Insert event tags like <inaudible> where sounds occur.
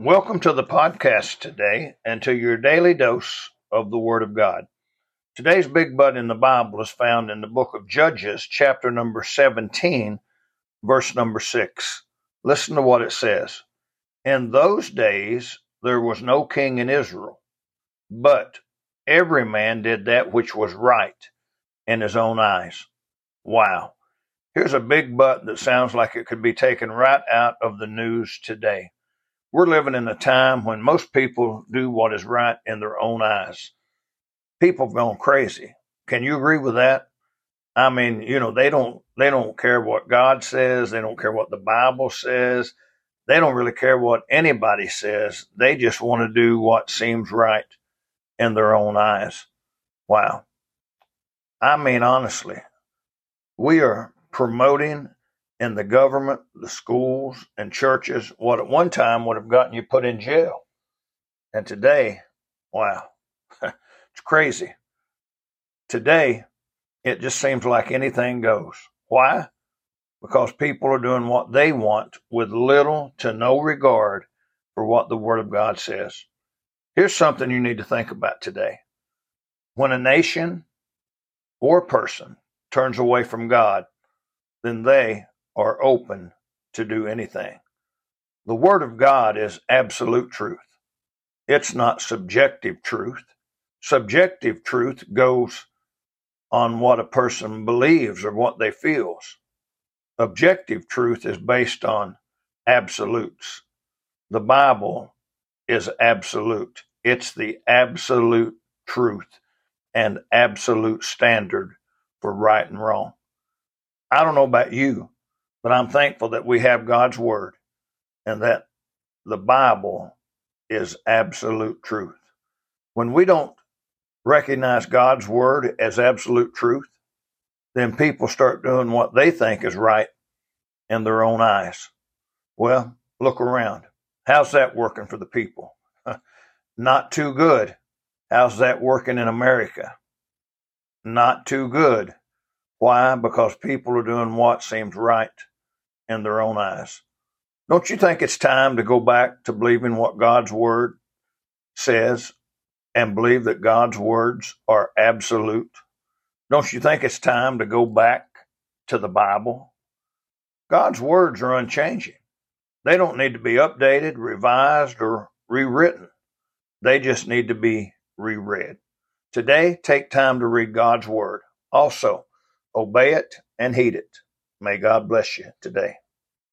Welcome to the podcast today and to your daily dose of the Word of God. Today's big but in the Bible is found in the book of Judges, chapter number 17, verse number 6. Listen to what it says. In those days there was no king in Israel, but every man did that which was right in his own eyes. Wow. Here's a big but that sounds like it could be taken right out of the news today. We're living in a time when most people do what is right in their own eyes. People have gone crazy. Can you agree with that? I mean, you know, they don't they don't care what God says, they don't care what the Bible says. They don't really care what anybody says. They just want to do what seems right in their own eyes. Wow. I mean honestly, we are promoting in the government, the schools, and churches what at one time would have gotten you put in jail. And today, wow, <laughs> it's crazy. Today, it just seems like anything goes. Why? Because people are doing what they want with little to no regard for what the Word of God says. Here's something you need to think about today. When a nation or person turns away from God, then they are open to do anything. The Word of God is absolute truth. It's not subjective truth. Subjective truth goes on what a person believes or what they feels. Objective truth is based on absolutes. The Bible is absolute. It's the absolute truth and absolute standard for right and wrong. I don't know about you, but I'm thankful that we have God's Word and that the Bible is absolute truth. When we don't recognize God's Word as absolute truth, then people start doing what they think is right in their own eyes. Well, look around. How's that working for the people? <laughs> Not too good. How's that working in America? Not too good. Why? Because people are doing what seems right in their own eyes. Don't you think it's time to go back to believing what God's Word says and believe that God's words are absolute? Don't you think it's time to go back to the Bible? God's words are unchanging. They don't need to be updated, revised, or rewritten. They just need to be reread. Today, take time to read God's Word. Also, obey it and heed it. May God bless you today.